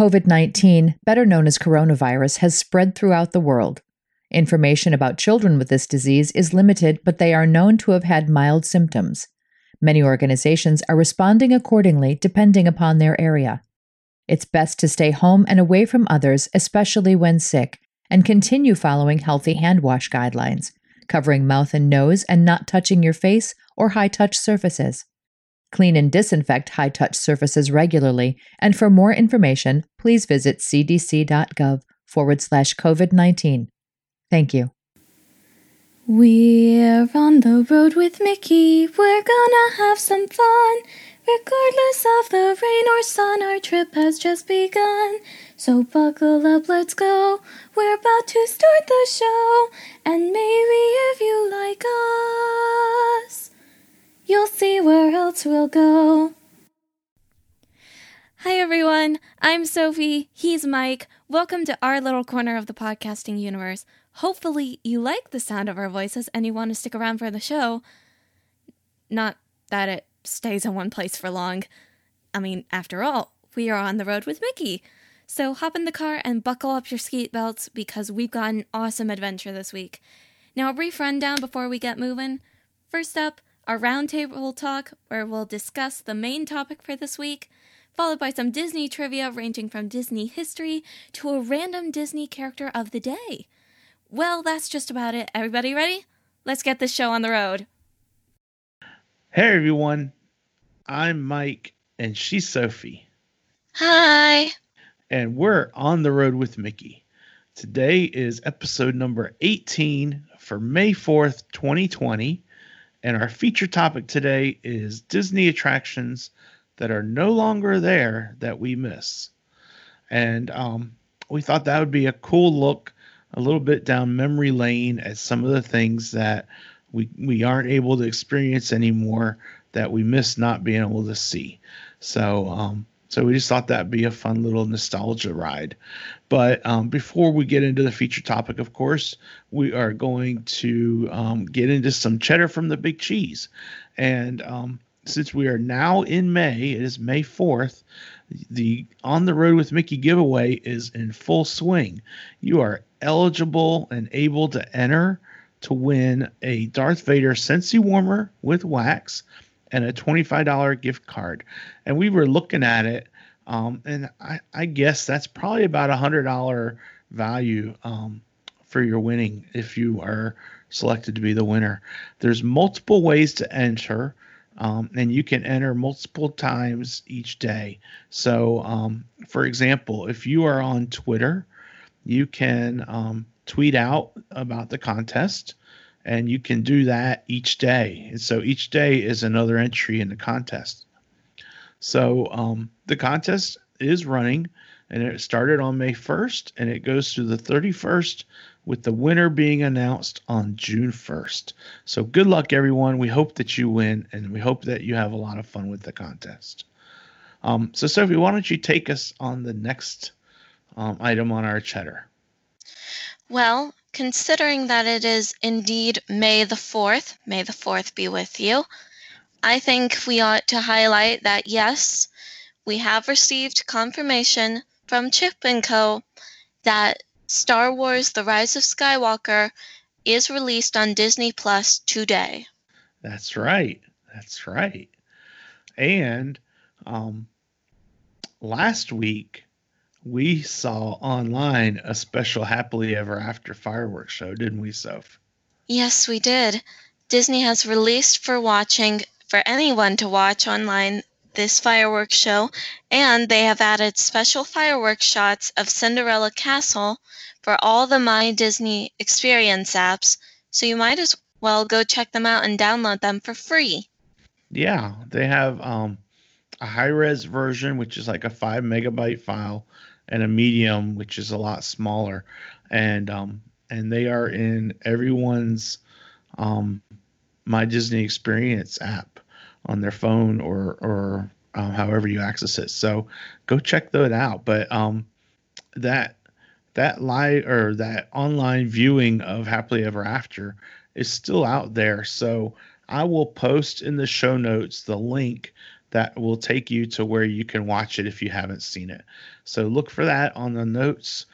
COVID 19, better known as coronavirus, has spread throughout the world. Information about children with this disease is limited, but they are known to have had mild symptoms. Many organizations are responding accordingly depending upon their area. It's best to stay home and away from others, especially when sick, and continue following healthy hand wash guidelines, covering mouth and nose and not touching your face or high touch surfaces. Clean and disinfect high touch surfaces regularly, and for more information, please visit cdc.gov forward slash COVID 19. Thank you. We're on the road with Mickey. We're gonna have some fun. Regardless of the rain or sun, our trip has just begun. So buckle up, let's go. We're about to start the show. And maybe if you like us, you'll see where else we'll go. Hi, everyone. I'm Sophie. He's Mike. Welcome to our little corner of the podcasting universe. Hopefully, you like the sound of our voices and you want to stick around for the show. Not that it stays in one place for long. I mean, after all, we are on the road with Mickey. So hop in the car and buckle up your skate belts because we've got an awesome adventure this week. Now, a brief rundown before we get moving. First up, our roundtable talk, where we'll discuss the main topic for this week, followed by some Disney trivia ranging from Disney history to a random Disney character of the day. Well, that's just about it. Everybody ready? Let's get this show on the road. Hey everyone, I'm Mike and she's Sophie. Hi. And we're on the road with Mickey. Today is episode number 18 for May 4th, 2020. And our feature topic today is Disney attractions that are no longer there that we miss. And um, we thought that would be a cool look a little bit down memory lane at some of the things that we we aren't able to experience anymore that we miss not being able to see. So um, so we just thought that'd be a fun little nostalgia ride. But um, before we get into the feature topic, of course, we are going to um, get into some cheddar from the big cheese. And um, since we are now in May, it is May 4th, the On the Road with Mickey giveaway is in full swing. You are eligible and able to enter to win a Darth Vader Scentsy warmer with wax and a $25 gift card. And we were looking at it, um, and I, I, guess that's probably about a $100 value um, for your winning if you are selected to be the winner. There's multiple ways to enter. Um, and you can enter multiple times each day. So, um, for example, if you are on Twitter you can um, tweet out about the contest and you can do that each day. And so each day is another entry in the contest. So um, the contest is running and it started on May 1st and it goes through the 31st with the winner being announced on June 1st. So good luck, everyone. We hope that you win and we hope that you have a lot of fun with the contest. Um, so, Sophie, why don't you take us on the next um, item on our cheddar? Well, considering that it is indeed May the 4th, may the 4th be with you, I think we ought to highlight that yes, we have received confirmation from Chip & Co. that Star Wars The Rise of Skywalker is released on Disney Plus today. That's right. That's right. And um, last week we saw online a special Happily Ever After fireworks show, didn't we, Soph? Yes, we did. Disney has released for watching, for anyone to watch online, this fireworks show, and they have added special fireworks shots of Cinderella Castle for all the My Disney Experience apps, so you might as well go check them out and download them for free. Yeah, they have um, a high res version, which is like a five megabyte file, and a medium, which is a lot smaller, and um, and they are in everyone's um, My Disney Experience app on their phone or or um, however you access it. So go check that out. But um, that that live or that online viewing of Happily Ever After is still out there. So I will post in the show notes the link that will take you to where you can watch it if you haven't seen it. So look for that on the notes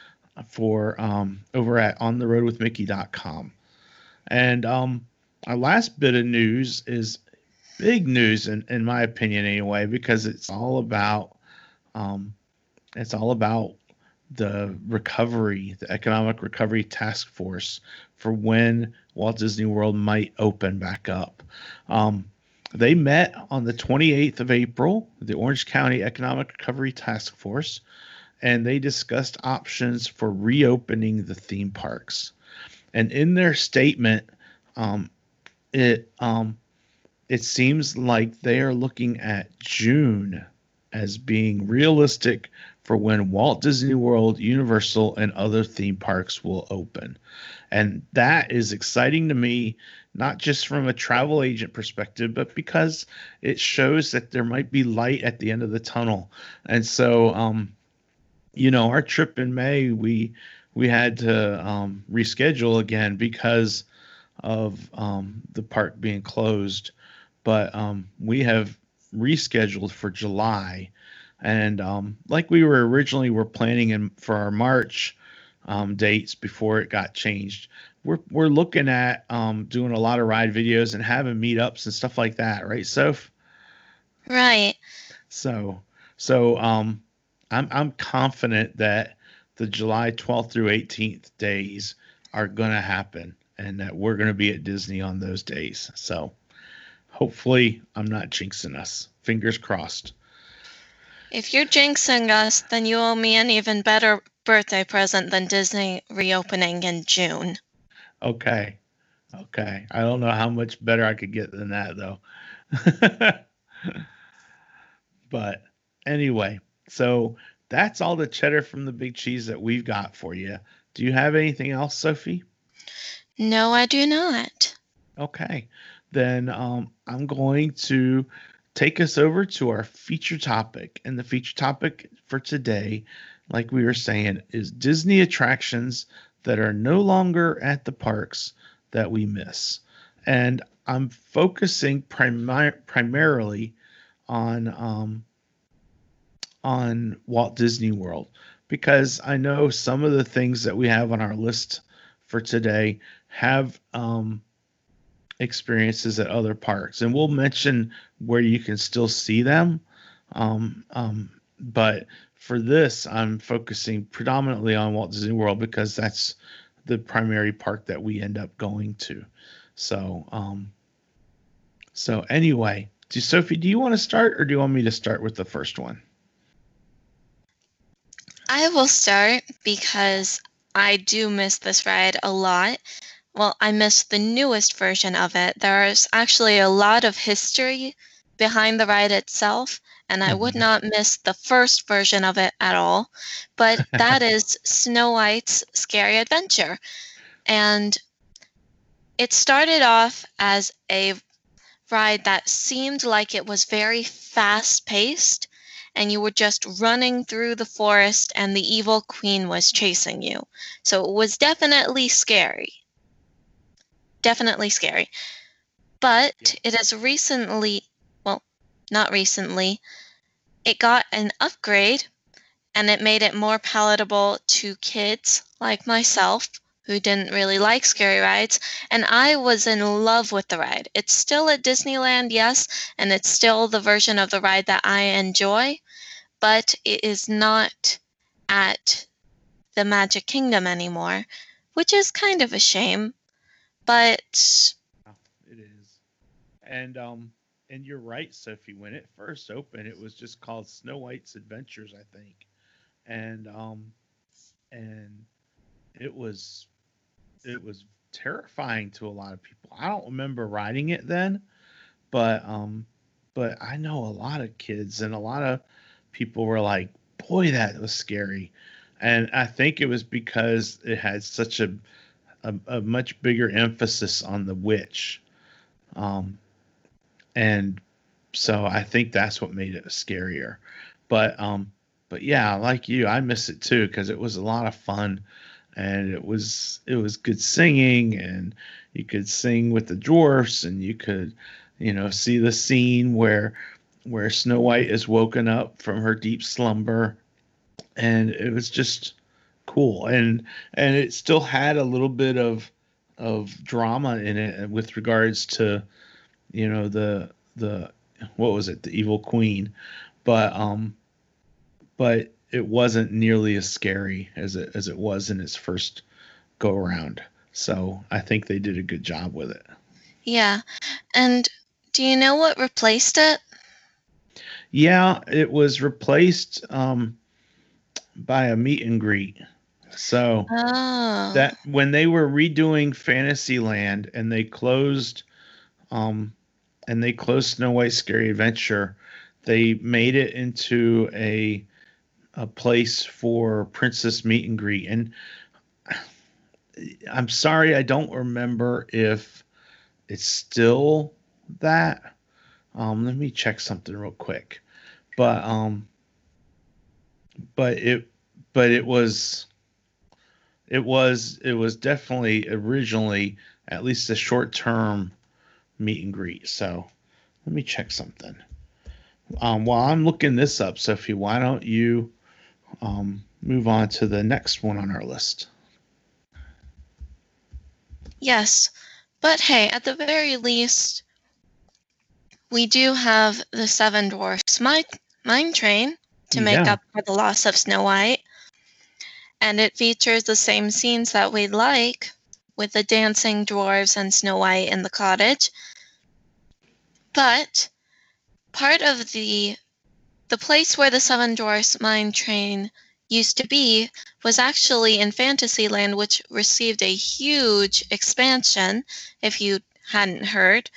for um, over at ontheroadwithmickey.com. And um, our last bit of news is big news in, in my opinion anyway, because it's all about um, it's all about the recovery, the economic recovery task force for when Walt Disney World might open back up. Um, they met on the 28th of April, the Orange County Economic Recovery Task Force, and they discussed options for reopening the theme parks. And in their statement, um, it um, it seems like they are looking at June as being realistic for when Walt Disney World, Universal, and other theme parks will open. And that is exciting to me, not just from a travel agent perspective, but because it shows that there might be light at the end of the tunnel. And so, um, you know, our trip in May, we we had to um, reschedule again because of um, the park being closed. But um, we have rescheduled for July and um, like we were originally were planning in for our March um, dates before it got changed, we're we're looking at um, doing a lot of ride videos and having meetups and stuff like that, right, Soph? Right. So so um, I'm I'm confident that the July 12th through 18th days are going to happen and that we're going to be at Disney on those days. So hopefully I'm not jinxing us. Fingers crossed. If you're jinxing us, then you owe me an even better birthday present than Disney reopening in June. Okay. Okay. I don't know how much better I could get than that though. but anyway, so that's all the cheddar from the big cheese that we've got for you. Do you have anything else, Sophie? No, I do not. Okay. Then um, I'm going to take us over to our feature topic. And the feature topic for today, like we were saying, is Disney attractions that are no longer at the parks that we miss. And I'm focusing primarily on um, on Walt Disney World because I know some of the things that we have on our list for today have um, experiences at other parks, and we'll mention where you can still see them. Um, um, but for this, I'm focusing predominantly on Walt Disney World because that's the primary park that we end up going to. So, um, so anyway, do Sophie, do you want to start, or do you want me to start with the first one? I will start because I do miss this ride a lot well, I miss the newest version of it. There's actually a lot of history behind the ride itself, and I would mm-hmm. not miss the first version of it at all. But that is Snow White's Scary Adventure. And it started off as a ride that seemed like it was very fast paced, and you were just running through the forest, and the evil queen was chasing you. So it was definitely scary definitely scary. But it has recently, not recently, it got an upgrade and it made it more palatable to kids like myself who didn't really like scary rides. And I was in love with the ride. It's still at Disneyland, yes, and it's still the version of the ride that I enjoy, but it is not at the Magic Kingdom anymore, which is kind of a shame but it is, and um, and you're right, Sophie. When it first opened, it was just called Snow White's Adventures, I think, and um, and it was it was terrifying to a lot of people. I don't remember riding it then, but um, but I know a lot of kids and a lot of people were like, "Boy, that was scary," and I think it was because it had such a a, a much bigger emphasis on the witch. Um, and so I think that's what made it scarier. But um, but yeah, like you, I miss it too because it was a lot of fun, and it was it was good singing, and you could sing with the dwarfs, and you could, you know, see the scene where where Snow White is woken up from her deep slumber, and it was just cool, and and it still had a little bit of of drama in it with regards to, you know, the the what was it, the evil queen, but um, but it wasn't nearly as scary as it as it was in its first go around. So I think they did a good job with it. Yeah. And do you know what replaced it? Yeah, it was replaced um, by a meet and greet. So Oh. that when they were redoing Fantasyland and they closed um and they closed Snow White Scary Adventure, they made it into a a place for princess meet and greet and I'm sorry I don't remember if it's still that. Um let me check something real quick. But um but it but it was it was it was definitely originally at least a short term meet and greet. So let me check something. Um, while I'm looking this up, Sophie, why don't you um, move on to the next one on our list? Yes. But hey, at the very least, we do have the Seven Dwarfs mine, mine train to make Yeah. up for the loss of Snow White. And it features the same scenes that we like with the dancing dwarves and Snow White in the cottage. But part of the the place where the Seven Dwarfs mine train used to be was actually in Fantasyland, which received a huge expansion, if you hadn't heard.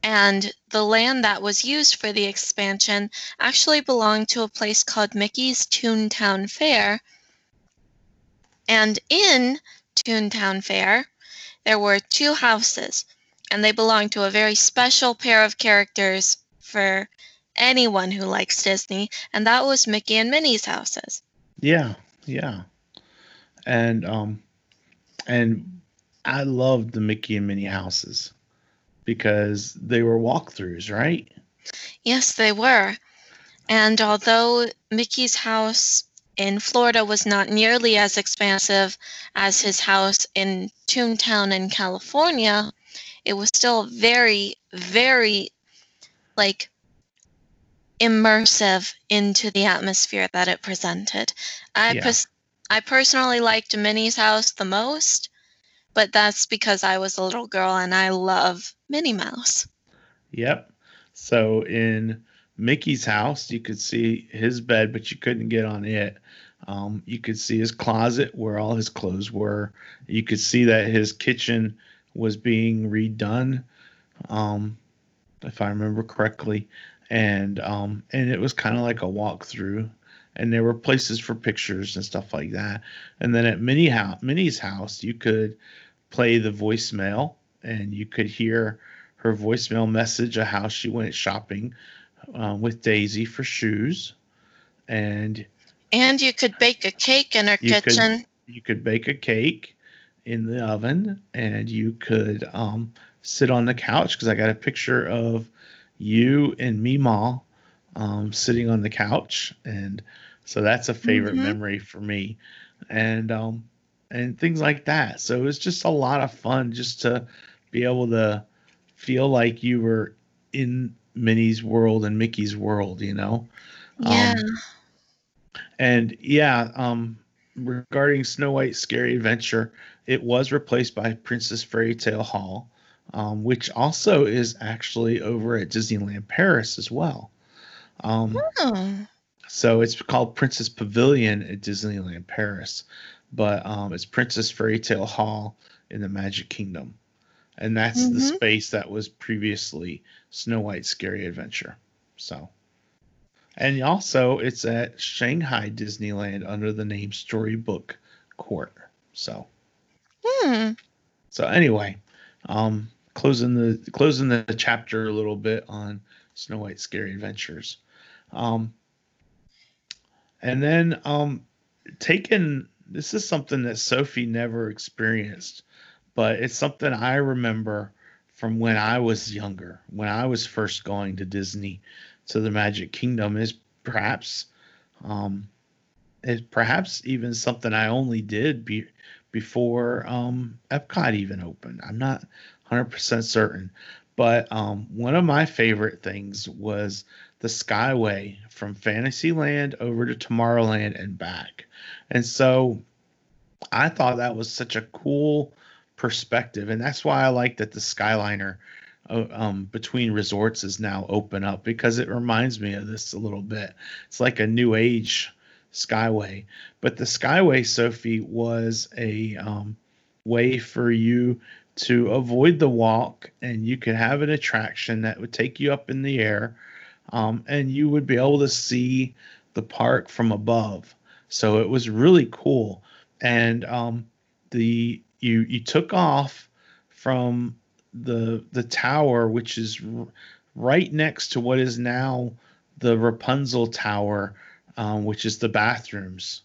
And the land that was used for the expansion actually belonged to a place called Mickey's Toontown Fair. And in Toontown Fair, there were two houses, and they belonged to a very special pair of characters for anyone who likes Disney, and that was Mickey and Minnie's houses. Yeah, yeah, and um, and I loved the Mickey and Minnie houses because they were walkthroughs, right? Yes, they were. And although Mickey's house in Florida was not nearly as expansive as his house in Toontown in California, it was still very, very like immersive into the atmosphere that it presented. I Yeah. I personally liked Minnie's house the most, but that's because I was a little girl and I love Minnie Mouse. Yep. So in Mickey's house, you could see his bed, but you couldn't get on it. Um, you could see his closet where all his clothes were. You could see that his kitchen was being redone, um, if I remember correctly, and um, and it was kind of like a walkthrough. And there were places for pictures and stuff like that. And then at Minnie house, Minnie's house, you could play the voicemail, and you could hear her voicemail message of how she went shopping um, with Daisy for shoes, and And you could bake a cake in her You could- kitchen. you could bake a cake in the oven, and you could um, sit on the couch because I got a picture of you and Meemaw um, sitting on the couch, and so that's a favorite Mhm. memory for me, and um, and things like that. So it was just a lot of fun just to be able to feel like you were in Minnie's world and Mickey's world, you know. Yeah. Um, and yeah, um, regarding Snow White Scary Adventure, it was replaced by Princess Fairy Tale Hall, um, which also is actually over at Disneyland Paris as well. Um, Oh. so it's called Princess Pavilion at Disneyland Paris, but um, it's Princess Fairy Tale Hall in the Magic Kingdom. And that's the Mhm. space that was previously Snow White Scary Adventure. So, and also it's at Shanghai Disneyland under the name Storybook Court. So, Hmm. so anyway, um, closing the closing the chapter a little bit on Snow White Scary Adventures, um, and then um, taking this is something that Sophie never experienced, but it's something I remember from when I was younger, when I was first going to Disney to the Magic Kingdom is perhaps um, is perhaps even something I only did be, before um, Epcot even opened. I'm not 100% certain, but um, one of my favorite things was the Skyway from Fantasyland over to Tomorrowland and back. And so I thought that was such a cool perspective. And that's why I like that the Skyliner uh, um, between resorts is now open up because it reminds me of this a little bit. It's like a new age Skyway. But the Skyway, Sophie, was a um, way for you to avoid the walk and you could have an attraction that would take you up in the air um, and you would be able to see the park from above. So it was really cool. And um, the you you took off from the the tower, which is r- right next to what is now the Rapunzel Tower, um, which is the bathrooms.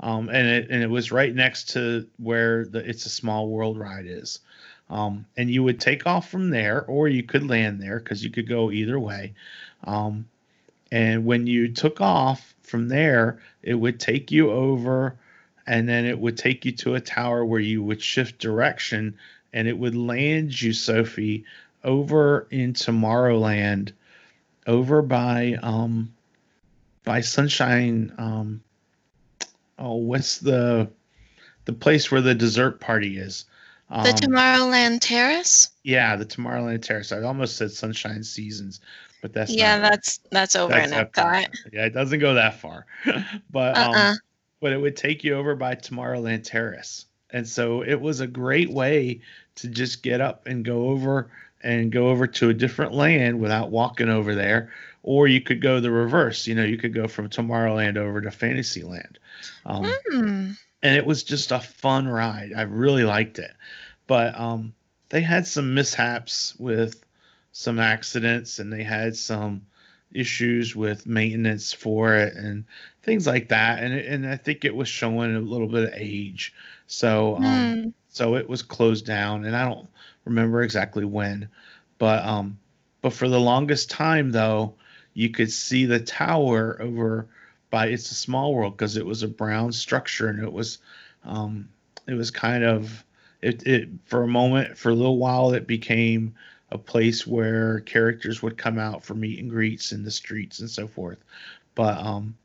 Um, and it and it was right next to where the It's a Small World ride is. Um, and you would take off from there, or you could land there because you could go either way. Um, and when you took off from there, it would take you over, and then it would take you to a tower where you would shift direction, and it would land you, Sophie, over in Tomorrowland, over by um, by Sunshine. Um, oh, what's the the place where the dessert party is? Um, the Tomorrowland Terrace. Yeah, the Tomorrowland Terrace. I almost said Sunshine Seasons, but that's yeah, that's that's over that's in Epcot. Yeah, it doesn't go that far, but um, uh-uh. um, but it would take you over by Tomorrowland Terrace, and so it was a great way to just get up and go over and go over to a different land without walking over there, or you could go the reverse. You know, you could go from Tomorrowland over to Fantasyland, um, mm. and it was just a fun ride. I really liked it, but um, they had some mishaps with some accidents and they had some issues with maintenance for it and things like that and and I think it was showing a little bit of age so um, mm. so it was closed down and I don't remember exactly when but um but for the longest time though you could see the tower over by it's a small world because it was a brown structure and it was um it was kind of it, it for a moment for a little while it became a place where characters would come out for meet and greets in the streets and so forth. But um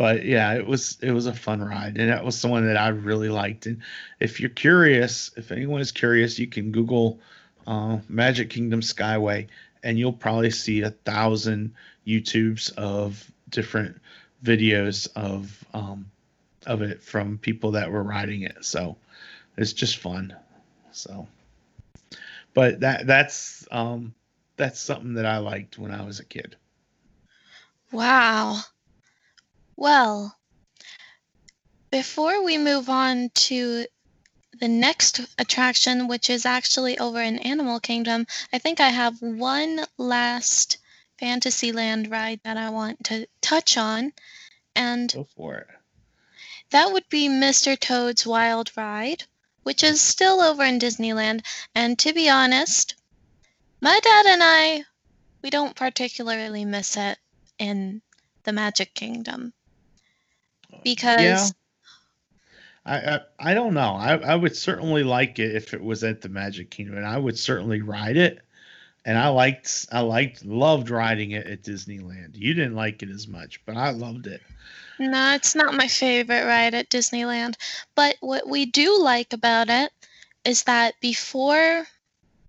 but yeah, it was it was a fun ride and that was someone that I really liked. And if you're curious, if anyone is curious, you can Google uh, Magic Kingdom Skyway and you'll probably see a thousand YouTubes of different videos of um, of it from people that were riding it. So it's just fun. So but that that's um that's something that I liked when I was a kid. Wow. Well, before we move on to the next attraction, which is actually over in Animal Kingdom, I think I have one last Fantasyland ride that I want to touch on. And go for it. That would be Mr. Toad's Wild Ride which is still over in Disneyland. And to be honest, my dad and I, we don't particularly miss it in the Magic Kingdom because. Yeah. I, I, I don't know. I, I would certainly like it if it was at the Magic Kingdom, and I would certainly ride it. And I liked I liked loved riding it at Disneyland. You didn't like it as much, but I loved it. No, it's not my favorite ride at Disneyland. But what we do like about it is that before,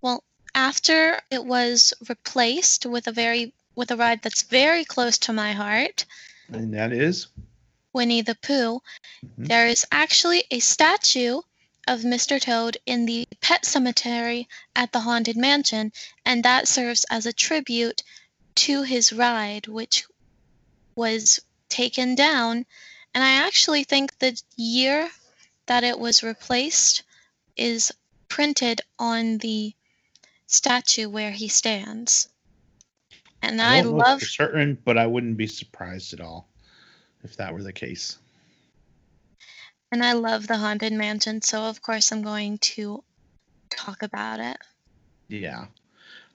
well, after it was replaced with a very with a ride that's very close to my heart. And that is Winnie the Pooh. Mm-hmm. There is actually a statue of Mr. Toad in the pet cemetery at the Haunted Mansion, and that serves as a tribute to his ride, which was taken down. And I actually think the year that it was replaced is printed on the statue where he stands. And I, I love certain, but I wouldn't be surprised at all if that were the case. And I love the Haunted Mansion, so of course I'm going to talk about it. Yeah.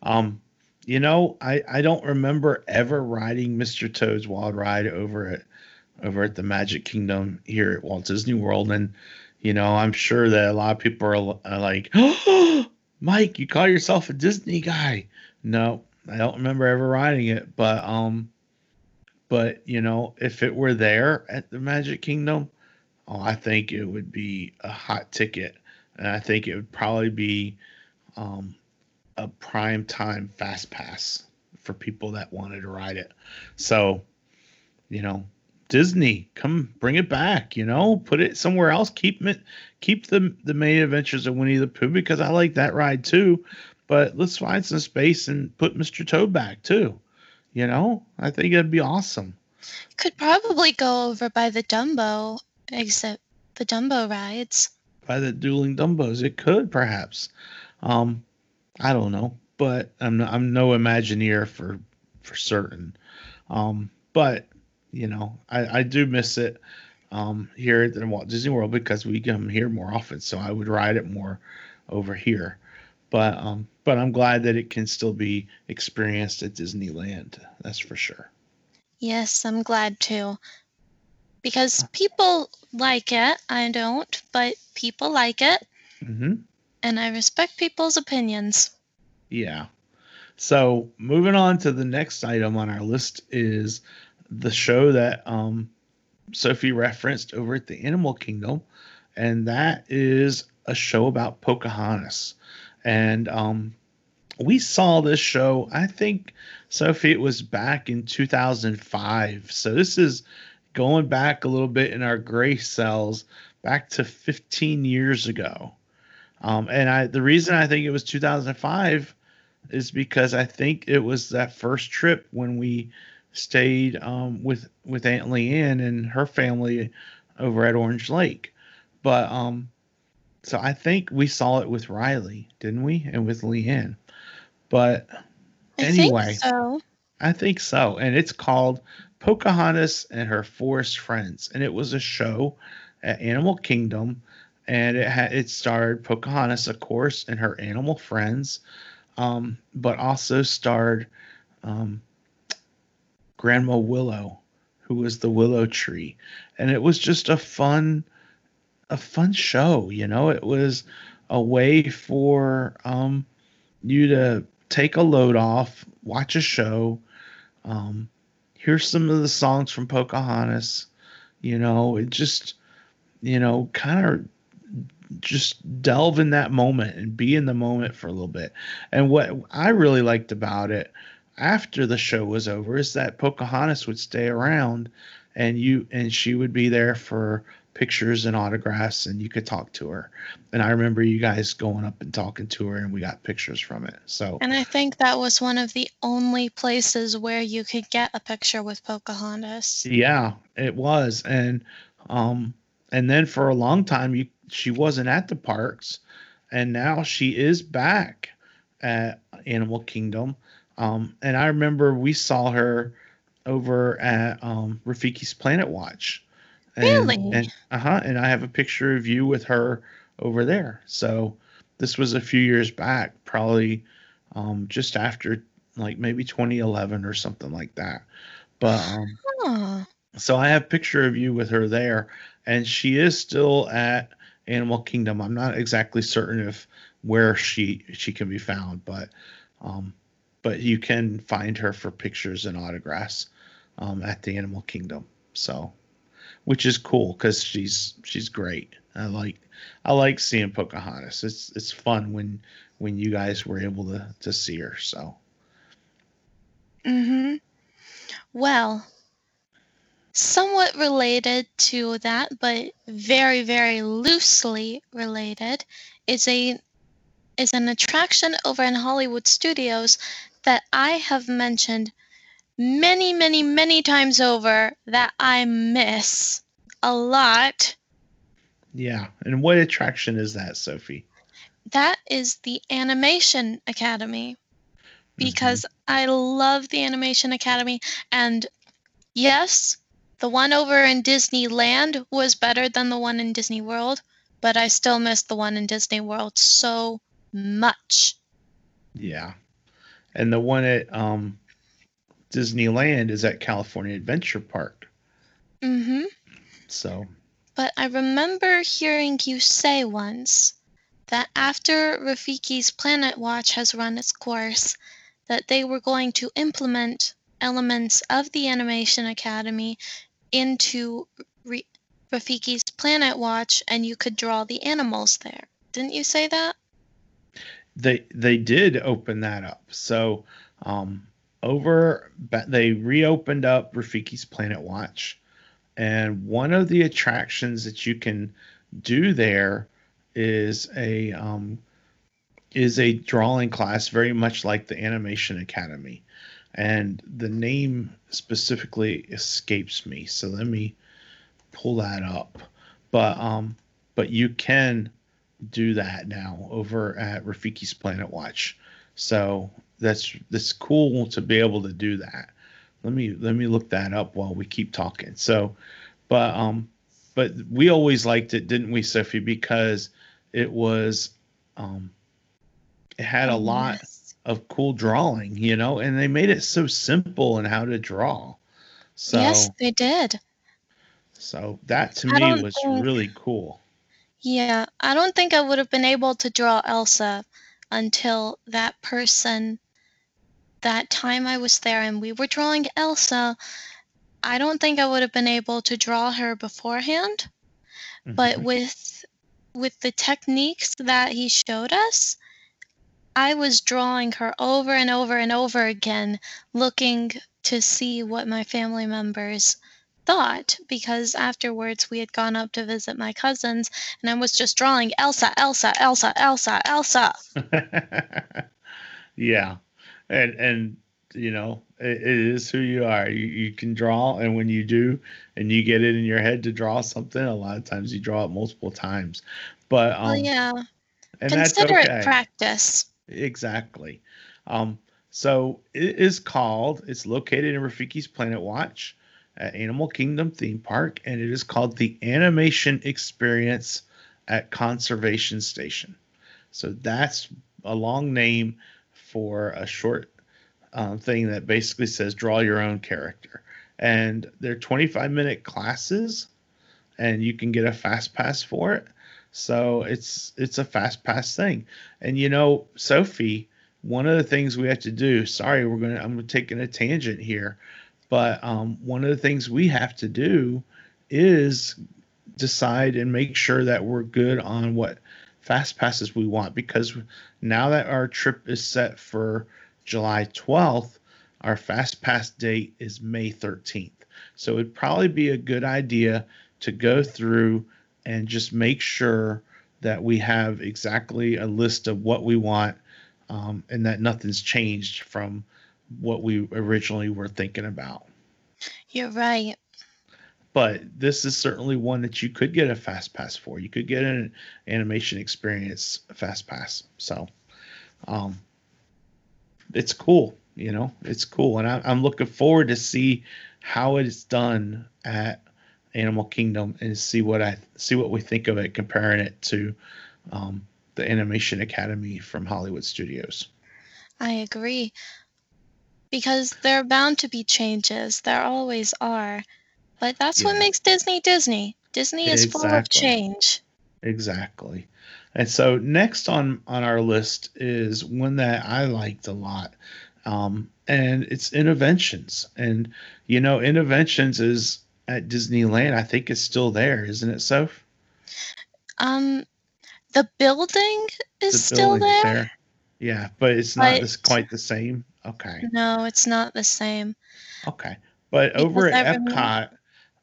Um You know, I I don't remember ever riding Mr. Toad's Wild Ride over at over at the Magic Kingdom here at Walt Disney World, and you know, I'm sure that a lot of people are, are like, "Oh, Mike, you call yourself a Disney guy?" No, I don't remember ever riding it, but um, but you know, if it were there at the Magic Kingdom, oh, I think it would be a hot ticket, and I think it would probably be um, a prime time fast pass for people that wanted to ride it. So, you know, Disney, come bring it back. You know, put it somewhere else. Keep it, keep the the main adventures of Winnie the Pooh because I like that ride too. But let's find some space and put Mr. Toad back too. You know, I think it'd be awesome. Could probably go over by the Dumbo, except the Dumbo rides. By the dueling Dumbos, it could perhaps. Um, I don't know, but I'm no, I'm no Imagineer for for certain. Um, but you know, I, I do miss it um, here at the Walt Disney World because we come here more often, so I would ride it more over here. But um, but I'm glad that it can still be experienced at Disneyland. That's for sure. Yes, I'm glad too. Because people like it. I don't, but people like it. Mm-hmm. And I respect people's opinions. Yeah. So moving on to the next item on our list is the show that um, Sophie referenced over at the Animal Kingdom, and that is a show about Pocahontas. And um, we saw this show, I think, Sophie, it was back in 2005. So this is going back a little bit in our gray cells, back to 15 years ago. Um, and I, the reason I think it was 2005 is because I think it was that first trip when we stayed um, with with Aunt Leanne and her family over at Orange Lake. But um, so I think we saw it with Riley, didn't we? And with Leanne. But I anyway, think so. I think so. And it's called Pocahontas and Her Forest Friends. And it was a show at Animal Kingdom. And it had it starred Pocahontas, of course, and her animal friends, um, but also starred um, Grandma Willow, who was the willow tree. And it was just a fun a fun show, you know. It was a way for um, you to take a load off, watch a show, um, hear some of the songs from Pocahontas. You know, it just, you know, kind of just delve in that moment and be in the moment for a little bit. And what I really liked about it after the show was over is that Pocahontas would stay around and you and she would be there for pictures and autographs and you could talk to her. And I remember you guys going up and talking to her and we got pictures from it. So And I think that was one of the only places where you could get a picture with Pocahontas. yeah, it was. And um and then for a long time you she wasn't at the parks and now she is back at Animal Kingdom. Um and I remember we saw her over at um Rafiki's Planet Watch. And, Really? And uh-huh. And I have a picture of you with her over there. So this was a few years back, probably um just after like maybe 2011 or something like that. But um Huh. so I have a picture of you with her there, and she is still at Animal Kingdom. I'm not exactly certain if where she she can be found, but um, but you can find her for pictures and autographs um, at the Animal Kingdom. So, which is cool because she's she's great. I like I like seeing Pocahontas. It's it's fun when when you guys were able to to see her. So Mm-hmm. Well, somewhat related to that, but very, very loosely related, is a is an attraction over in Hollywood Studios that I have mentioned many, many, many times over that I miss a lot. yeah, and what attraction is that, Sophie? That is the Animation Academy. Mm-hmm. because I love the Animation Academy. And yes, the one over in Disneyland was better than the one in Disney World, but I still miss the one in Disney World so much. Yeah. and the one at um, Disneyland is at California Adventure Park. Mm-hmm. So But I remember hearing you say once that after Rafiki's Planet Watch has run its course, that they were going to implement elements of the Animation Academy into Re- Rafiki's Planet Watch and you could draw the animals there. Didn't you say that? they they did open that up. So um, over they reopened up Rafiki's Planet Watch, and one of the attractions that you can do there is a um, is a drawing class, very much like the Animation Academy, and the name specifically escapes me. So let me pull that up. But um, but you can do that now over at Rafiki's Planet Watch. So that's that's cool to be able to do that. Let me let me look that up while we keep talking. So, but um, but we always liked it, didn't we, Sophie? Because it was um, it had a lot Yes. of cool drawing, you know, and they made it so simple in how to draw. So yes, they did. so that to I me was think- really cool. Yeah, I don't think I would have been able to draw Elsa until that person, that time I was there and we were drawing Elsa. I don't think I would have been able to draw her beforehand, but Mhm. with with the techniques that he showed us, I was drawing her over and over and over again, looking to see what my family members thought because afterwards we had gone up to visit my cousins and I was just drawing Elsa, Elsa, Elsa, Elsa, Elsa. yeah and and you know it, it is who you are. You, you can draw and when you do and you get it in your head to draw something a lot of times you draw it multiple times. But um well, yeah, and that's consider okay. it practice. exactly. Um so it is called it's located in rafiki's planet watch at animal kingdom theme park and it is called the animation experience at conservation station. So that's a long name for a short um, thing that basically says draw your own character. And they're 25 minute classes, and you can get a fast pass for it. So it's it's a fast pass thing. And you know, Sophie, one of the things we have to do. Sorry, we're gonna I'm taking a tangent here, but um, one of the things we have to do is decide and make sure that we're good on what fast passes we want because now that our trip is set for July 12th, our fast pass date is May 13th. So it'd probably be a good idea to go through and just make sure that we have exactly a list of what we want um, and that nothing's changed from what we originally were thinking about. You're right. But this is certainly one that you could get a fast pass for. You could get an animation experience fast pass. So, um, it's cool. You know, it's cool, and I, I'm looking forward to see how it's done at Animal Kingdom and see what I see what we think of it, comparing it to um, the Animation Academy from Hollywood Studios. I agree. Because there are bound to be changes. There always are. But that's what makes Disney Disney. Disney is full of change. Exactly. And so next on on our list is one that I liked a lot. Um, and it's innoventions. And you know, innoventions is at Disneyland. I think it's still there, isn't it, Soph? Um, the building is The still building's there. Yeah, but it's not But- this quite the same. Okay. No, it's not the same. Okay. But Because over at Epcot,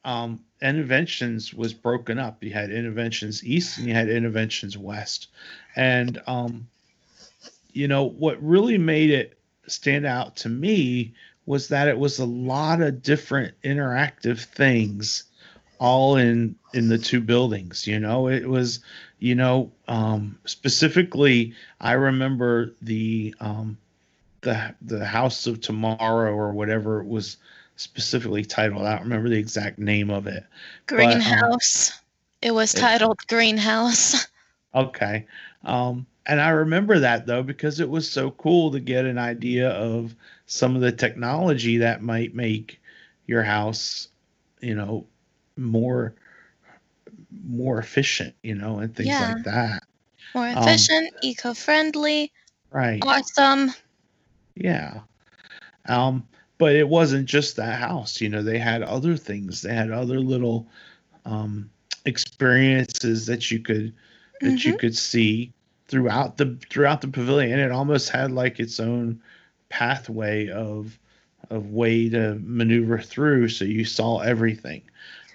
um, Innoventions was broken up. You had Innoventions East and you had Innoventions West. And, um, you know, what really made it stand out to me was that it was a lot of different interactive things all in in the two buildings you know it was you know um specifically i remember the um the the house of tomorrow or whatever it was specifically titled i don't remember the exact name of it But, um, Greenhouse. it was it- titled Greenhouse. okay um and I remember that though because it was so cool to get an idea of some of the technology that might make your house, you know, more more efficient, you know, and things Yeah. like that. More Um, efficient, eco-friendly, Right. awesome. Yeah. Um, but it wasn't just that house, you know, they had other things. They had other little um experiences that you could that you could see throughout the throughout the pavilion. It almost had like its own pathway of of way to maneuver through so you saw everything.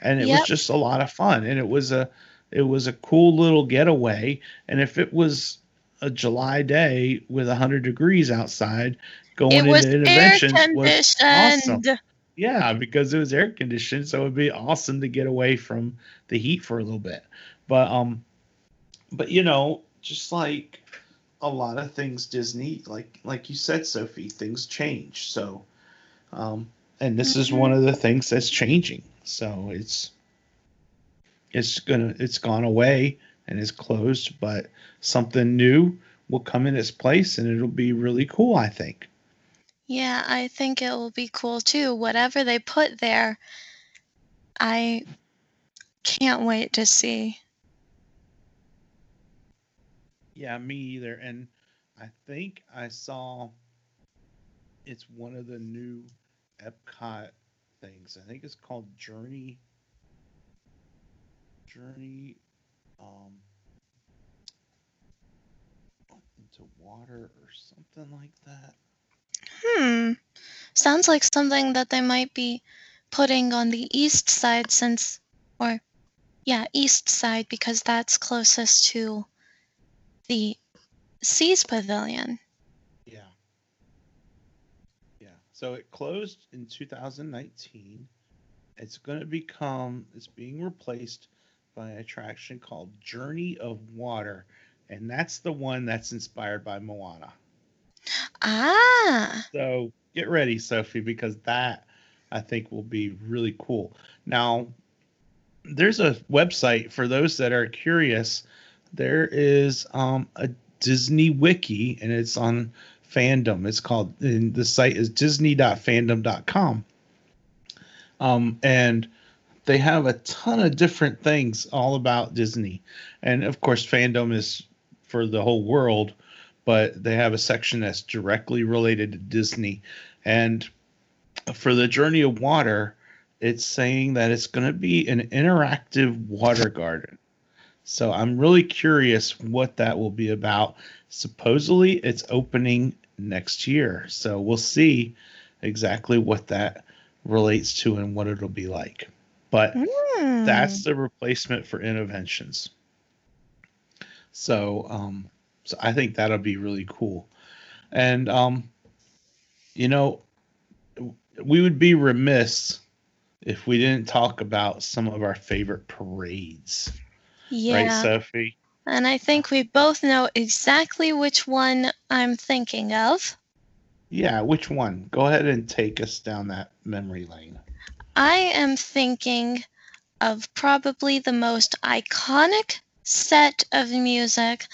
And it was just a lot of fun and it was a it was a cool little getaway and if it was a July day with 100 degrees outside going It into air Innoventions was awesome. Yeah, because it was air conditioned, so it'd be awesome to get away from the heat for a little bit. But um but you know, just like a lot of things Disney, like like you said, Sophie, things change. So um and this is one of the things that's changing. So it's it's gonna it's gone away and is closed, but something new will come in its place and it'll be really cool, I think. Yeah, I think it will be cool too. Whatever they put there, I can't wait to see. Yeah, me either. And I think I saw it's one of the new Epcot things. I think it's called Journey Journey um into water or something like that. Hmm. Sounds like something that they might be putting on the east side since, or yeah, east side because that's closest to the Seas Pavilion. Yeah. Yeah. So it closed in 2019. It's going to become, it's being replaced by an attraction called Journey of Water. And that's the one that's inspired by Moana. Ah, So get ready, Sophie, because that I think will be really cool. Now, there's a website for those that are curious. There is um, a Disney wiki, and it's on fandom. It's called, and the site is disney.fandom.com. Um, and they have a ton of different things all about Disney. And of course, fandom is for the whole world, but they have a section that's directly related to Disney. And for the Journey of Water, it's saying that it's going to be an interactive water garden. So I'm really curious what that will be about. Supposedly, it's opening next year. So we'll see exactly what that relates to and what it'll be like. But Hmm. that's the replacement for Innoventions. So, um, so I think that'll be really cool. And, um, you know, we would be remiss if we didn't talk about some of our favorite parades. yeah. Right, Sophie? And I think we both know exactly which one I'm thinking of. Yeah, which one? Go ahead and take us down that memory lane. I am thinking of probably the most iconic set of music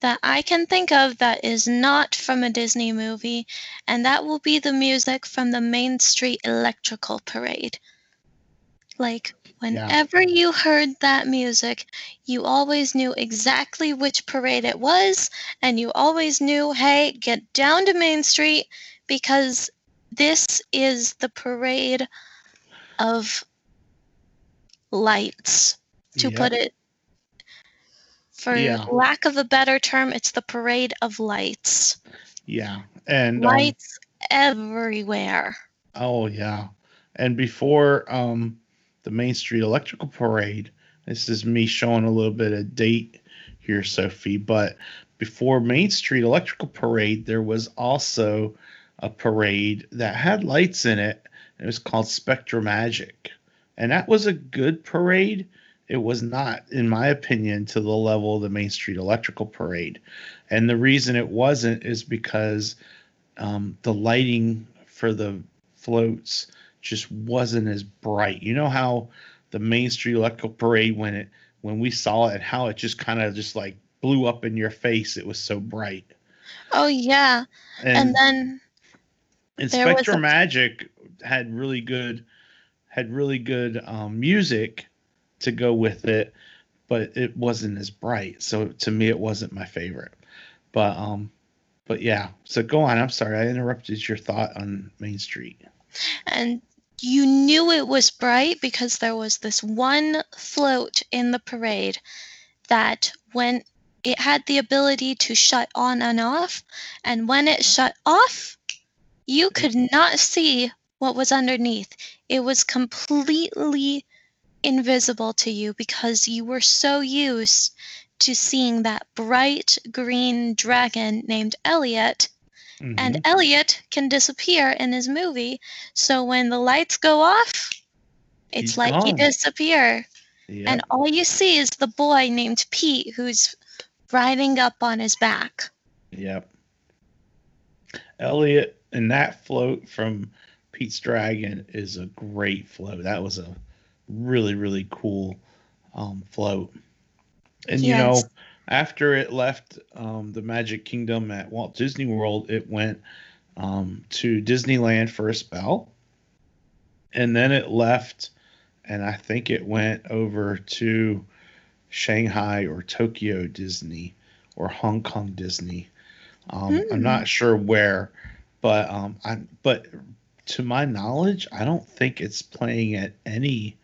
that I can think of that is not from a Disney movie, and that will be the music from the Main Street Electrical Parade. Like, whenever you heard that music, you always knew exactly which parade it was, and you always knew, hey, get down to Main Street because this is the parade of lights, to Yep. put it for Yeah. lack of a better term, it's the parade of lights. Yeah. And um, Lights everywhere. Oh yeah. And before um the Main Street Electrical Parade, this is me showing a little bit of date here, Sophie, but before Main Street Electrical Parade, there was also a parade that had lights in it. It was called SpectroMagic. And that was a good parade. It was not, in my opinion, to the level of the Main Street Electrical Parade. And the reason it wasn't is because um, the lighting for the floats just wasn't as bright. You know how the Main Street Electrical Parade when it when we saw it, and how it just kind of just like blew up in your face. It was so bright. Oh yeah. And, And, then there was a- Magic had really good had really good um, music to go with it, but it wasn't as bright. So to me, it wasn't my favorite. But um, but yeah. So go on. I'm sorry, I interrupted your thought on Main Street. and you knew it was bright because there was this one float in the parade that when it had the ability to shut on and off and when it shut off you could not see what was underneath it was completely invisible to you because you were so used to seeing that bright green dragon named Elliot and Mhm. Elliot can disappear in his movie. So when the lights go off, it's He's like he gone. disappear, Yep. and all you see is the boy named Pete who's riding up on his back. Yep. Elliot and that float from Pete's Dragon is a great float. That was a really, really cool um, float. And you know, after it left um, the Magic Kingdom at Walt Disney World, it went um, to Disneyland for a spell. And then it left, and I think it went over to Shanghai or Tokyo Disney or Hong Kong Disney. Um, I'm Hmm. not sure where, but um, I but to my knowledge, I don't think it's playing at any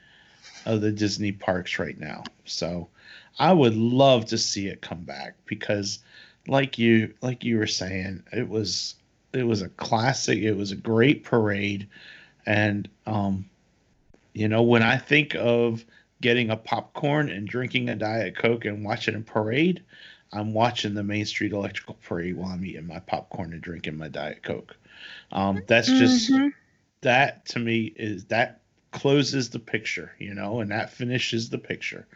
of the Disney parks right now. So I would love to see it come back because, like you like you were saying, it was it was a classic. It was a great parade, and um, you know when I think of getting a popcorn and drinking a diet coke and watching a parade, I'm watching the Main Street Electrical Parade while I'm eating my popcorn and drinking my diet coke. Um, that's just Mhm. that to me is that closes the picture, you know, and that finishes the picture.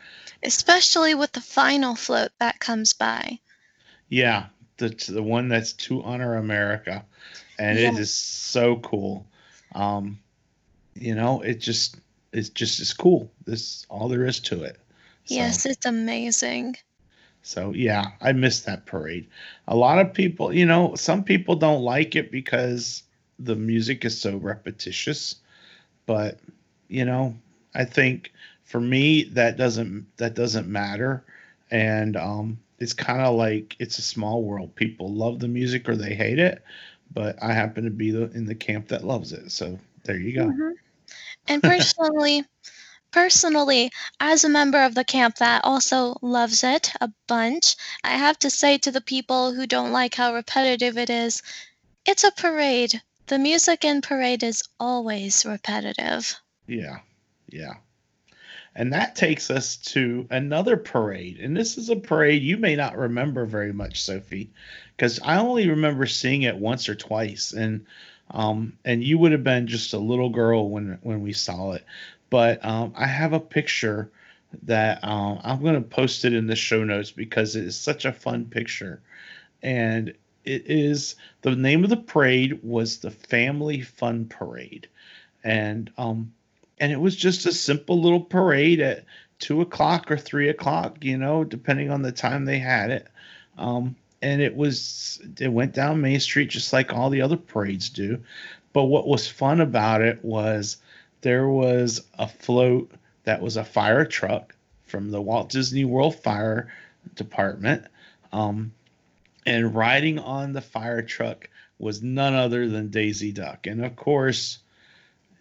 Especially with the final float that comes by. Yeah, the the one that's to honor America, and it Yes. is so cool. Um, you know, it just it's just as cool. This all there is to it. So- Yes, it's amazing. So yeah, I miss that parade. A lot of people, you know, some people don't like it because the music is so repetitious, but you know, I think for me that doesn't that doesn't matter and um it's kind of like it's a small world. People love the music or they hate it, but I happen to be the, in the camp that loves it. So there you go. Mhm. And personally, personally, as a member of the camp that also loves it a bunch, I have to say to the people who don't like how repetitive it is, it's a parade. The music in parade is always repetitive. Yeah. Yeah. And that takes us to another parade. And this is a parade you may not remember very much, Sophie, because I only remember seeing it once or twice. And um, and you would have been just a little girl when when we saw it. But um, I have a picture that um, I'm going to post it in the show notes because it is such a fun picture. And it is the name of the parade was the Family Fun Parade. And um, and it was just a simple little parade at two o'clock or three o'clock, you know, depending on the time they had it. Um, and it was it went down Main Street just like all the other parades do. But what was fun about it was there was a float that was a fire truck from the Walt Disney World Fire Department. Um, and riding on the fire truck was none other than Daisy Duck. And of course,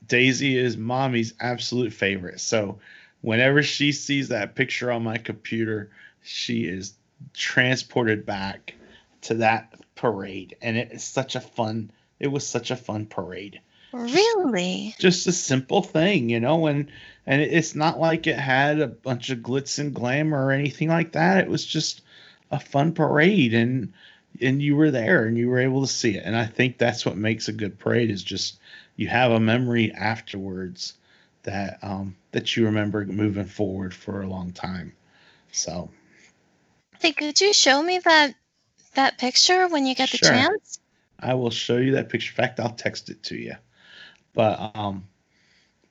Daisy is mommy's absolute favorite. So whenever she sees that picture on my computer, she is transported back to that parade. And it is such a fun, it was such a fun parade. Really? Just a simple thing, you know, and and it's not like it had a bunch of glitz and glamour or anything like that. It was just a fun parade and and you were there and you were able to see it. And I think that's what makes a good parade is just you have a memory afterwards that um that you remember moving forward for a long time. So Hey, could you show me that that picture when you get the Sure. chance? I will show you that picture. In fact, I'll text it to you. But um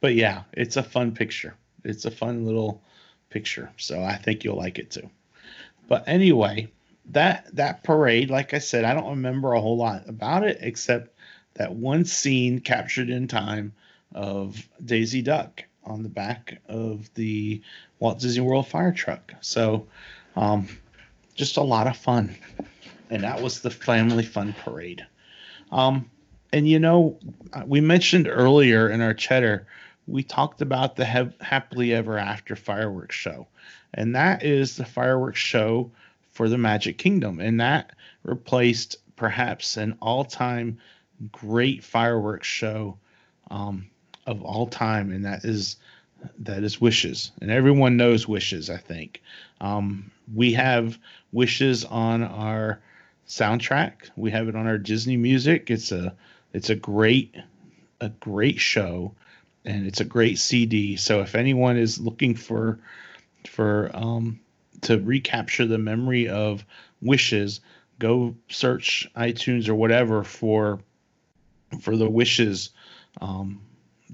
but yeah, it's a fun picture. It's a fun little picture. So I think you'll like it too. But anyway, that that parade, like I said, I don't remember a whole lot about it except that one scene captured in time of Daisy Duck on the back of the Walt Disney World fire truck. So, um, just a lot of fun, and that was the family fun parade. Um, and you know, we mentioned earlier in our cheddar, we talked about the happily ever after fireworks show, and that is the fireworks show for the Magic Kingdom, and that replaced perhaps an all-time great fireworks show um, of all time, and that is that is Wishes, and everyone knows Wishes. I think um, we have Wishes on our soundtrack. We have it on our Disney music. It's a it's a great a great show, and it's a great CD. So if anyone is looking for for um, to recapture the memory of Wishes, go search iTunes or whatever for for the Wishes um,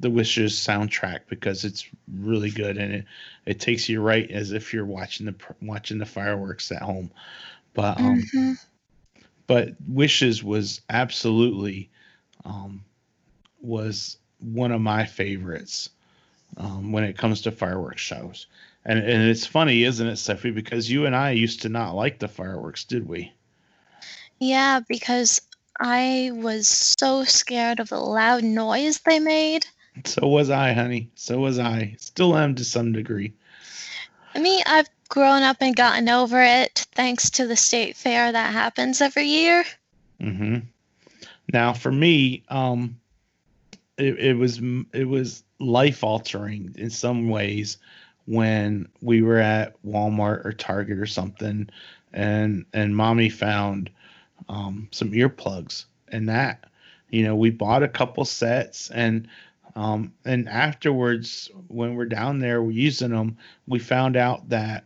the Wishes soundtrack because it's really good and it it takes you right as if you're watching the watching the fireworks at home. But um, mm-hmm. but Wishes was absolutely um, was one of my favorites um, when it comes to fireworks shows. And and it's funny, isn't it, Sophie? Because you and I used to not like the fireworks, did we? Yeah, because I was so scared of the loud noise they made. So was I, honey. So was I. Still am to some degree. I mean, I've grown up and gotten over it thanks to the state fair that happens every year. Mm-hmm. Now, for me, um, it, it was it was life altering in some ways when we were at Walmart or Target or something, and and mommy found um, some earplugs, and that you know we bought a couple sets and um, and afterwards, when we're down there we're using them, we found out that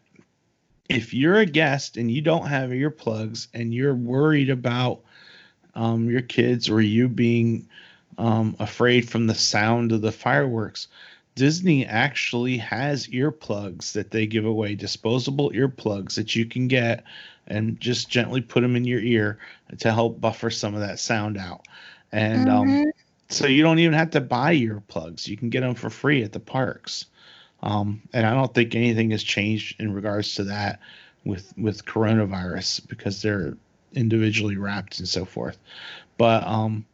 if you're a guest and you don't have earplugs and you're worried about um, your kids or you being um, afraid from the sound of the fireworks, Disney actually has earplugs that they give away, disposable earplugs that you can get and just gently put them in your ear to help buffer some of that sound out. And um, mm-hmm. um, so you don't even have to buy earplugs. You can get them for free at the parks. Um, and I don't think anything has changed in regards to that with with coronavirus because they're individually wrapped and so forth. But um,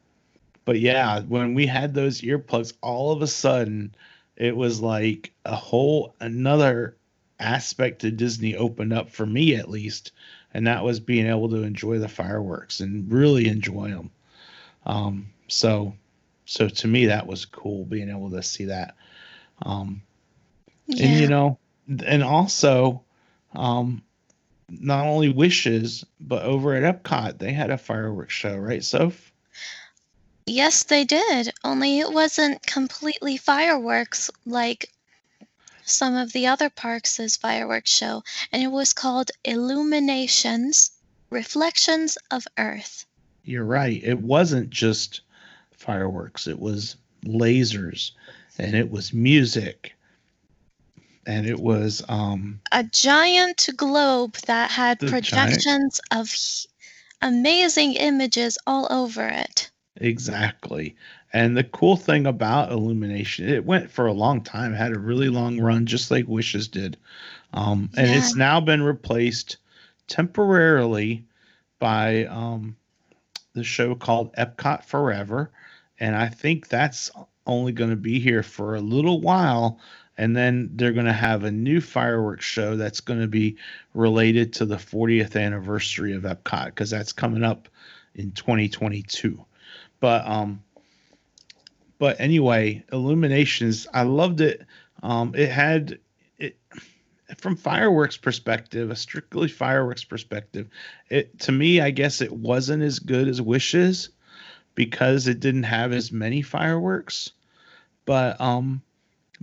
but yeah, when we had those earplugs, all of a sudden it was like a whole another aspect to Disney opened up for me at least, and that was being able to enjoy the fireworks and really enjoy them. Um, so so to me that was cool being able to see that um yeah. and you know and also um not only wishes but over at epcot they had a fireworks show right soph yes they did only it wasn't completely fireworks like some of the other parks' fireworks show and it was called illuminations reflections of earth you're right it wasn't just fireworks. It was lasers, and it was music, and it was um, a giant globe that had projections giant... of amazing images all over it. Exactly. And the cool thing about Illumination, it went for a long time. It had a really long run, just like Wishes did. Um, and yeah. it's now been replaced temporarily by um, the show called Epcot Forever and I think that's only going to be here for a little while. And then they're going to have a new fireworks show that's going to be related to the 40th anniversary of Epcot because that's coming up in 2022. But um, but anyway, Illuminations, I loved it. Um, it had it from fireworks perspective, a strictly fireworks perspective. It to me, I guess it wasn't as good as Wishes because it didn't have as many fireworks. But um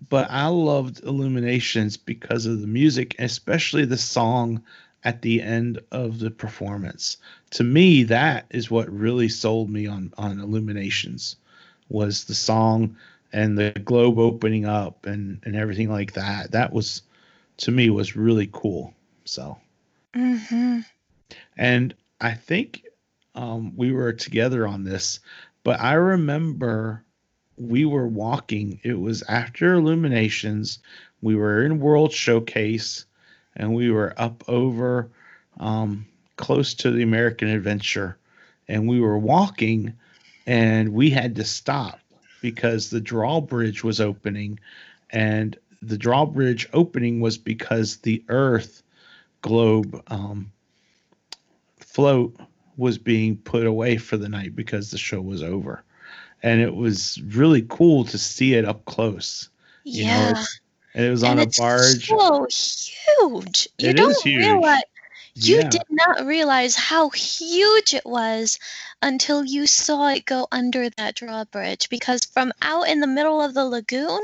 but I loved Illuminations because of the music, especially the song at the end of the performance. To me, that is what really sold me on on Illuminations was the song and the globe opening up and and everything like that. That was to me was really cool. So Mm-hmm. And I think um, we were together on this, but I remember we were walking. It was after Illuminations. We were in World Showcase, and we were up over um, close to the American Adventure, and we were walking, and we had to stop because the drawbridge was opening, and the drawbridge opening was because the Earth globe um, float was being put away for the night because the show was over and it was really cool to see it up close. You Yeah. know, and it was and on a it's barge. so huge. You It don't huge. realize you yeah, did not realize how huge it was until you saw it go under that drawbridge because from out in the middle of the lagoon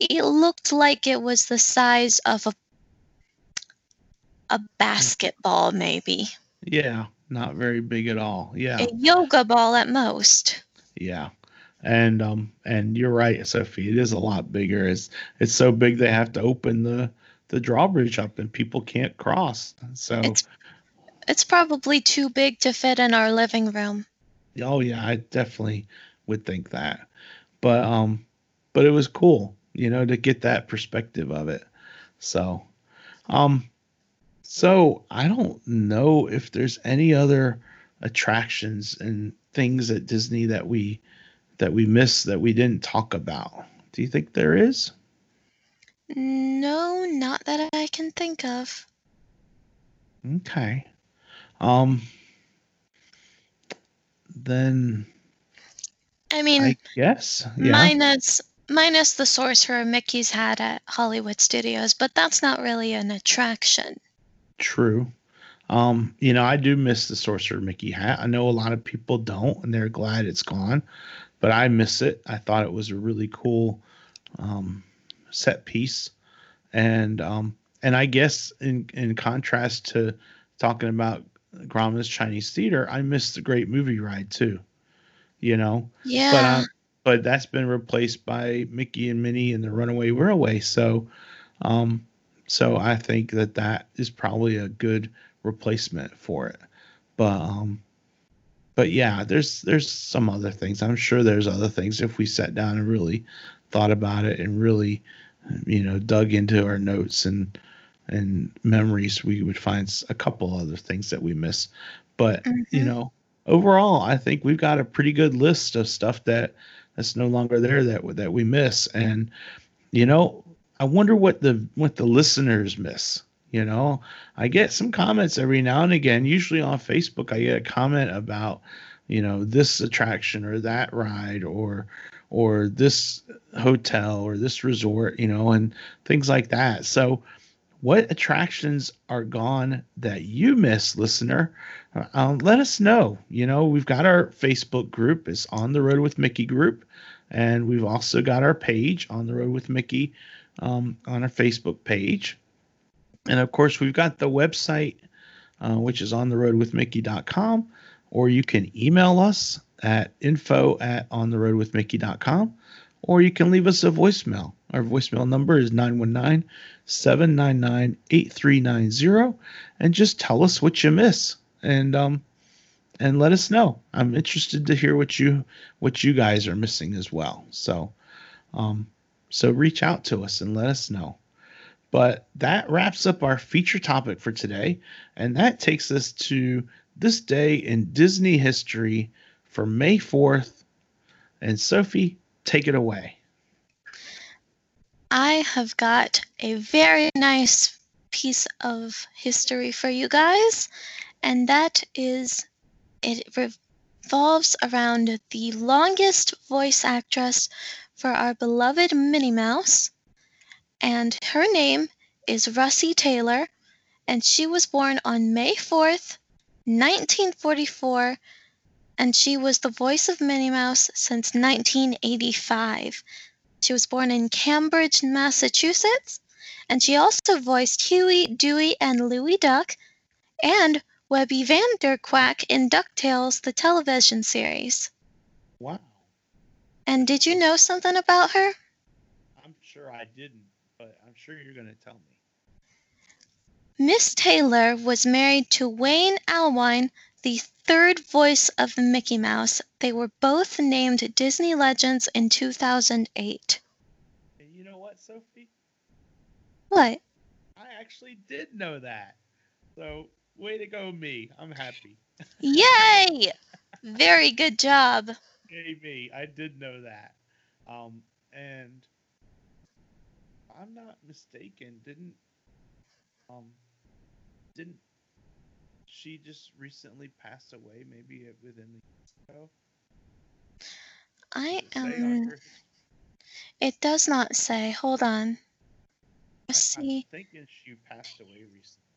it looked like it was the size of a a basketball maybe. yeah, not very big at all. Yeah, A yoga ball at most. Yeah, and um, and you're right, Sophie. It is a lot bigger. It's it's so big they have to open the the drawbridge up and people can't cross. So It's it's probably too big to fit in our living room. Oh yeah, I definitely would think that. But um but it was cool, you know, to get that perspective of it. So um so I don't know if there's any other attractions and things at Disney that we that we missed that we didn't talk about. Do you think there is? No, not that I can think of. Okay. Um then I mean, I guess. Yeah. minus minus the sorcerer Mickey's had at Hollywood Studios, but that's not really an attraction. True. Um, you know, I do miss the Sorcerer Mickey hat. I know a lot of people don't, and they're glad it's gone, but I miss it. I thought it was a really cool um, set piece, and um, and I guess in in contrast to talking about Grauman's Chinese Theater, I miss the Great Movie Ride too. You know, Yeah. but uh, but that's been replaced by Mickey and Minnie and the Runaway Railway. So, um, so I think that that is probably a good replacement for it. But um, but yeah, there's there's some other things. I'm sure there's other things if we sat down and really thought about it and really, you know, dug into our notes and and memories, we would find a couple other things that we miss. But you Mhm. know, overall, I think we've got a pretty good list of stuff that that's no longer there that that we miss. And you know, I wonder what the what the listeners miss. You know, I get some comments every now and again. Usually on Facebook, I get a comment about you know this attraction or that ride or or this hotel or this resort. You know, and things like that. So what attractions are gone that you miss listener uh, let us know you know we've got our facebook group it's on the road with mickey group and we've also got our page on the road with mickey um, on our facebook page and of course we've got the website uh, which is on the road with mickey.com or you can email us at info at on the road with mickey.com or you can leave us a voicemail. Our voicemail number is 919 799 8390 and just tell us what you miss and um and let us know. I'm interested to hear what you what you guys are missing as well. So um so reach out to us and let us know but that wraps up our feature topic for today and that takes us to this day in disney history for may 4th and sophie take it away. I have got a very nice piece of history for you guys, and that is it revolves around the longest voice actress for our beloved Minnie Mouse, and her name is Russi Taylor, and she was born on May 4th, 1944, and she was the voice of Minnie Mouse since 1985. She was born in Cambridge, Massachusetts, and she also voiced Huey, Dewey, and Louie Duck, and Webby Vanderquack in DuckTales, the television series. wow And did you know something about her? i'm sure i didn't i'm sure you're going to tell me Miss Taylor was married to Wayne Allwine, the third voice of Mickey Mouse. They were both named Disney Legends in 2008. You know what, Sophie? What? I actually did know that. So, way to go, me. I'm happy. Yay! Very good job. Yay, me. I did know that. Um, and I'm not mistaken, didn't um didn't she just recently pass away? Maybe within the year? I am. it um it does not say. Hold on. I- Let's I'm thinking she passed away recently.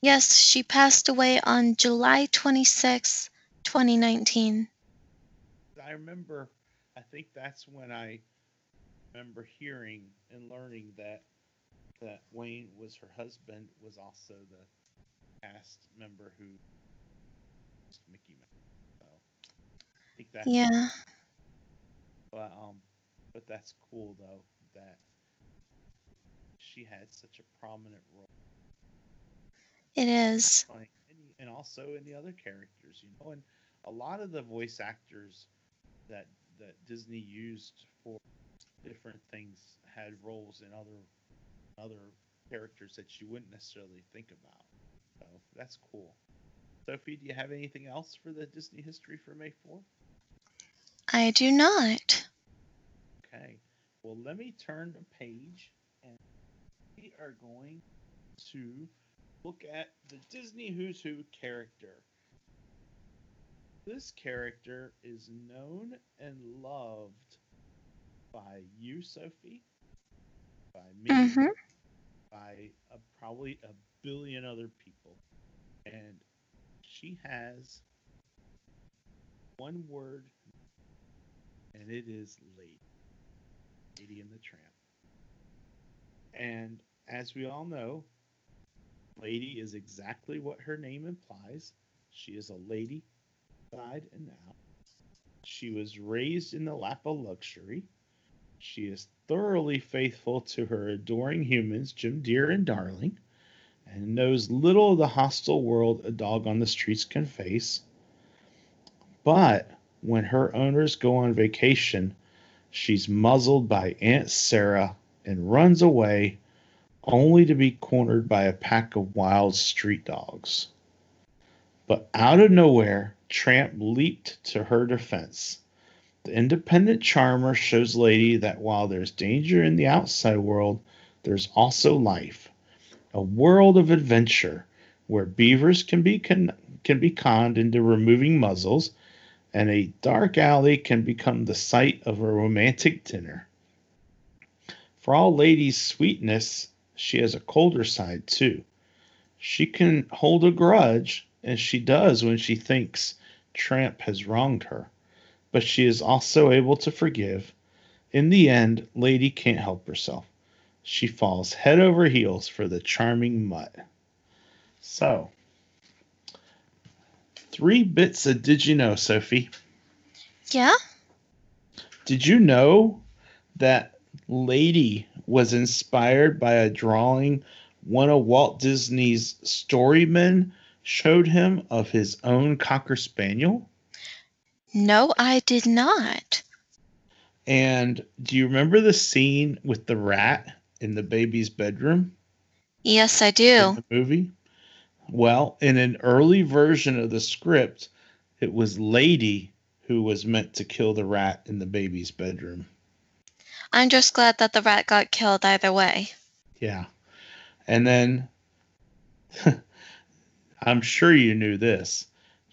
Yes, she passed away on July 26, 2019. I remember. I think that's when I remember hearing and learning that that Wayne was her husband was also the cast member who was Mickey Mouse. So I think that's Yeah. But um, but that's cool though that she had such a prominent role, It is. like, and also in the other characters, you know, and a lot of the voice actors that that Disney used for different things had roles in other other characters that you wouldn't necessarily think about. So that's cool. Sophie, do you have anything else for the Disney history for May 4th? I do not. Okay. Well, let me turn the page and we are going to look at the Disney Who's Who character. This character is known and loved by you, Sophie, by me, Mhm. by uh, probably a billion other people. And she has one word, and it is lady. Lady and the Tramp. And as we all know, Lady is exactly what her name implies. She is a lady, inside and out. She was raised in the lap of luxury. She is thoroughly faithful to her adoring humans, Jim Dear and Darling, and knows little of the hostile world a dog on the streets can face. But when her owners go on vacation, she's muzzled by Aunt Sarah and runs away, only to be cornered by a pack of wild street dogs. But out of nowhere, Tramp leaped to her defense. The independent charmer shows Lady that while there's danger in the outside world, there's also life. A world of adventure where beavers can be con- can be conned into removing muzzles and a dark alley can become the site of a romantic dinner. For all Lady's sweetness, she has a colder side too. She can hold a grudge, and she does when she thinks Tramp has wronged her, but she is also able to forgive. In the end, Lady can't help herself. She falls head over heels for the charming mutt. So, three bits of did you know, Sophie? Yeah? Did you know that Lady was inspired by a drawing one of Walt Disney's storymen showed him of his own Cocker Spaniel? No, I did not. And do you remember the scene with the rat in the baby's bedroom Yes, I in do. the movie? Well, in an early version of the script, it was Lady who was meant to kill the rat in the baby's bedroom. I'm just glad that the rat got killed either way. Yeah. And then I'm sure you knew this.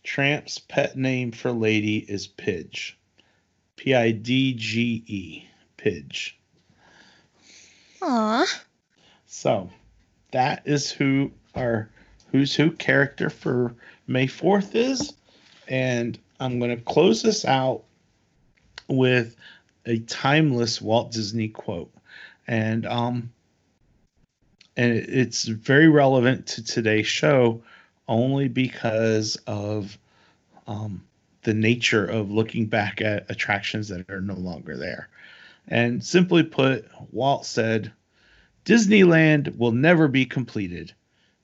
Tramp's pet name for Lady is Pidge. P I D G E. Pidge. Aw. So that is who our who's who character for May 4th is. And I'm going to close this out with a timeless Walt Disney quote. And um and it's very relevant to today's show only because of um, the nature of looking back at attractions that are no longer there. And simply put, Walt said, Disneyland will never be completed.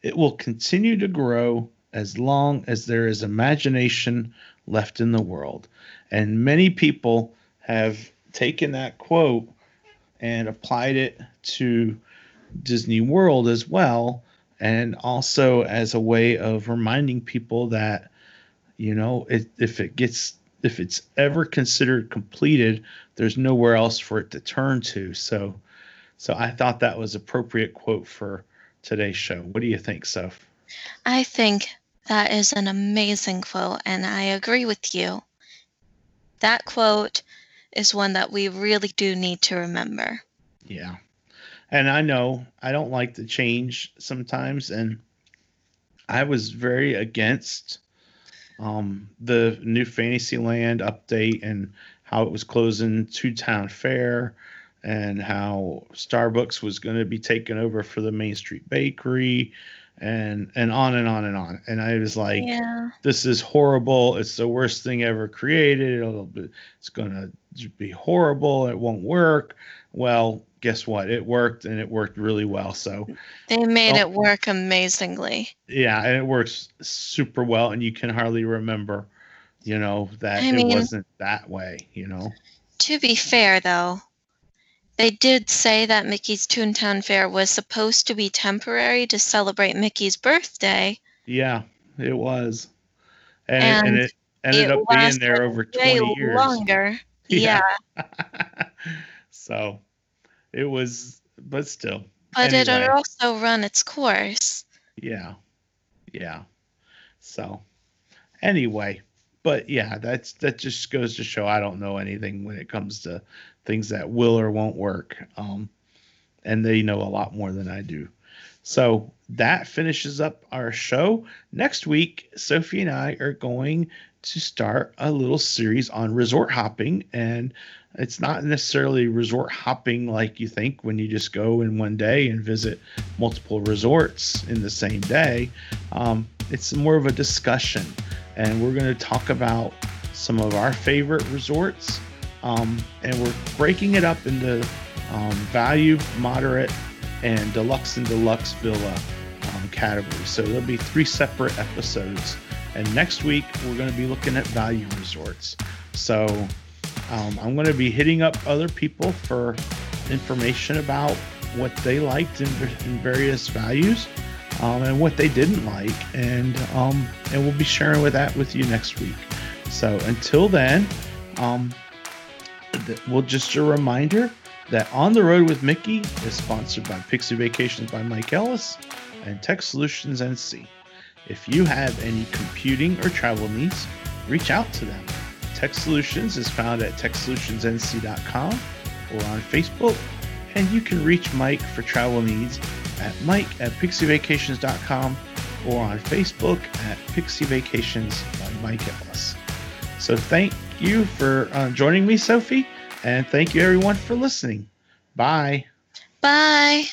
It will continue to grow as long as there is imagination left in the world. And many people have taken that quote and applied it to Disney World as well, and also as a way of reminding people that, you know, it, if it gets if it's ever considered completed, there's nowhere else for it to turn to. So, so I thought that was appropriate quote for today's show. What do you think, Soph? I think that is an amazing quote, and I agree with you. That quote is one that we really do need to remember. Yeah. And I know I don't like the change sometimes, and I was very against um, the new Fantasyland update and how it was closing Toontown Fair and how Starbucks was going to be taken over for the Main Street Bakery and and on and on and on. And I was like, Yeah. this is horrible. It's the worst thing ever created. It'll be, it's going to be horrible. It won't work. Well, guess what? It worked and it worked really well. So, They made Oh. it work amazingly. yeah, and it works super well. And you can hardly remember, you know, that I it mean- wasn't that way, you know? To be fair, though, they did say that Mickey's Toontown Fair was supposed to be temporary to celebrate Mickey's birthday. Yeah, it was. And, it, and And it ended it up being there over 20 years. longer. Yeah. Yeah. so it was, but still. But Anyway. had also run its course. Yeah. Yeah. So anyway, but yeah, that's that just goes to show I don't know anything when it comes to things that will or won't work. Um and they know a lot more than I do. So that finishes up our show. Next week, Sophie and I are going to start a little series on resort hopping and it's not necessarily resort hopping like you think when you just go in one day and visit multiple resorts in the same day. Um, it's more of a discussion, and we're going to talk about some of our favorite resorts, um, and we're breaking it up into um, value, moderate, and deluxe and deluxe villa um, categories. So there'll be three separate episodes. And next week we're going to be looking at value resorts. So um, I'm going to be hitting up other people for information about what they liked in, in various values um, and what they didn't like, and um, and we'll be sharing with that with you next week. So until then, um, th- well, just a reminder that On the Road with Mickey is sponsored by Pixie Vacations by Mike Ellis and Tech Solutions NC. If you have any computing or travel needs, reach out to them. Tech Solutions is found at techsolutionsnc.com or on Facebook, and you can reach Mike for travel needs at mike at pixievacations.com or on Facebook at Pixie Vacations by Mike Ellis. So thank you for uh, joining me, Sophie, and thank you everyone for listening. Bye. Bye.